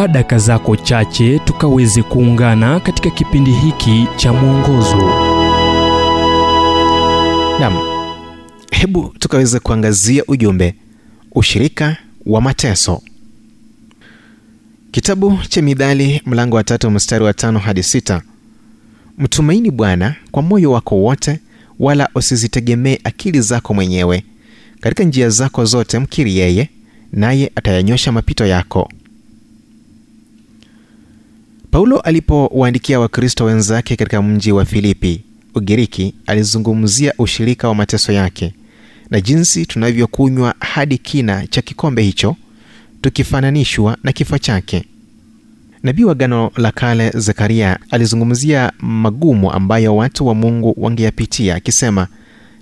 chukua daka zako chache tukaweze kuungana katika kipindi hiki cha mwongozo. Nam hebu tukaweze kuangazia ujumbe ushirika wa mateso. Kitabu cha midhali mlango wa tatu mstari wa tano hadi sita. Mtumaini bwana kwa moyo wako wote wala usizitegemee akili zako mwenyewe. Katika njia zako zote mkiri yeye naye atayanyosha mapito yako paulo alipowaandikia wakristo wenzake katika mji wa filipi ugiriki alizungumzia ushirika wa mateso yake na jinsi tunavyokunywa hadi kina cha kikombe hicho tukifananishwa na kifo chake. Nabii wa gano la kale zekaria alizungumzia magumu ambayo watu wa mungu wangeyapitia akisema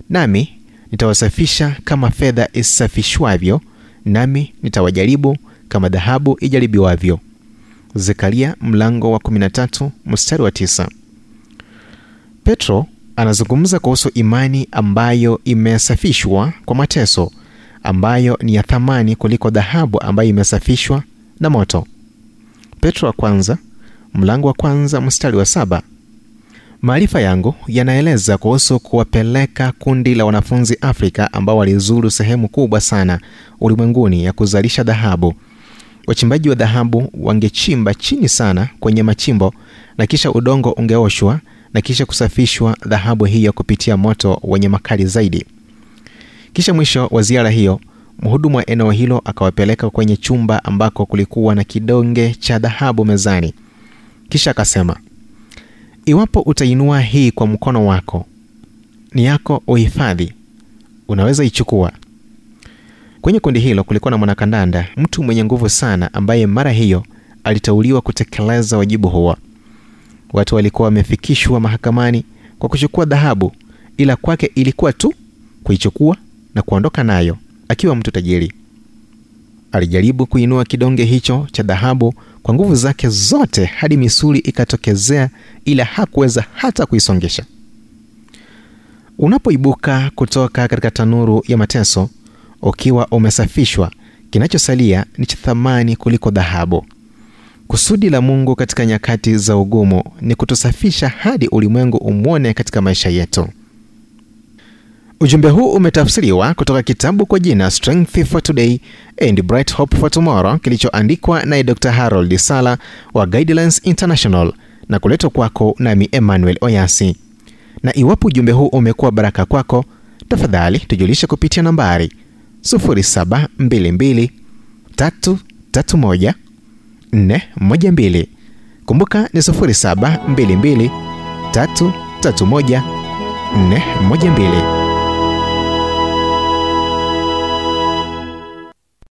nami nitawasafisha kama fedha isafishwavyo nami nitawajaribu kama dhahabu ijaribiwavyo zekaria mlango wa 13 mstari wa 9 petro anazungumza kuhusu imani ambayo imesafishwa kwa mateso ambayo ni ya thamani kuliko dhahabu ambayo imesafishwa na moto. Petro wa kwanza mlango wa kwanza mstari wa saba. Maarifa yangu yanaeleza kuhusu kuwapeleka kundi la wanafunzi afrika ambao walizuru sehemu kubwa sana ulimwenguni ya kuzalisha dhahabu wachimbaji wa dhahabu wangechimba chini sana kwenye machimbo na kisha udongo ungeoshwa na kisha kusafishwa dhahabu hiyo kupitia moto wenye makali zaidi. Kisha mwisho wa ziara hiyo mhudumu wa eneo hilo akawapeleka kwenye chumba ambako kulikuwa na kidonge cha dhahabu mezani. Kisha akasema iwapo utainua hii kwa mkono wako ni yako uhifadhi. Unaweza ichukua kwenye kundi hilo kulikuwa na mwanakandanda mtu mwenye nguvu sana ambaye mara hiyo aliteuliwa kutekeleza wajibu huo. Watu walikuwa wamefikishwa mahakamani kwa kuchukua dhahabu ila kwake ilikuwa tu kuichukua na kuondoka nayo akiwa mtu tajiri. Alijaribu kuinua kidonge hicho cha dhahabu kwa nguvu zake zote hadi misuli ikatokezea ila hakuweza hata kuisongesha. Unapoibuka kutoka katika tanuru ya mateso ukiwa umesafishwa. Kinachosalia ni cha thamani kuliko dhahabu. Kusudi la mungu katika nyakati za ugumu ni kutusafisha hadi ulimwengu umwone katika maisha yetu. Ujumbe huu umetafsiriwa kutoka kitabu kwa jina strength for today and bright hope for tomorrow kilichoandikwa naye dr harold sala wa guidelines international na kuletwa kwako nami emmanuel oyasi. Na iwapo ujumbe huu umekuwa baraka kwako tafadhali tujulishe kupitia nambari 0722 331 412 kumbuka ni 0722 331 412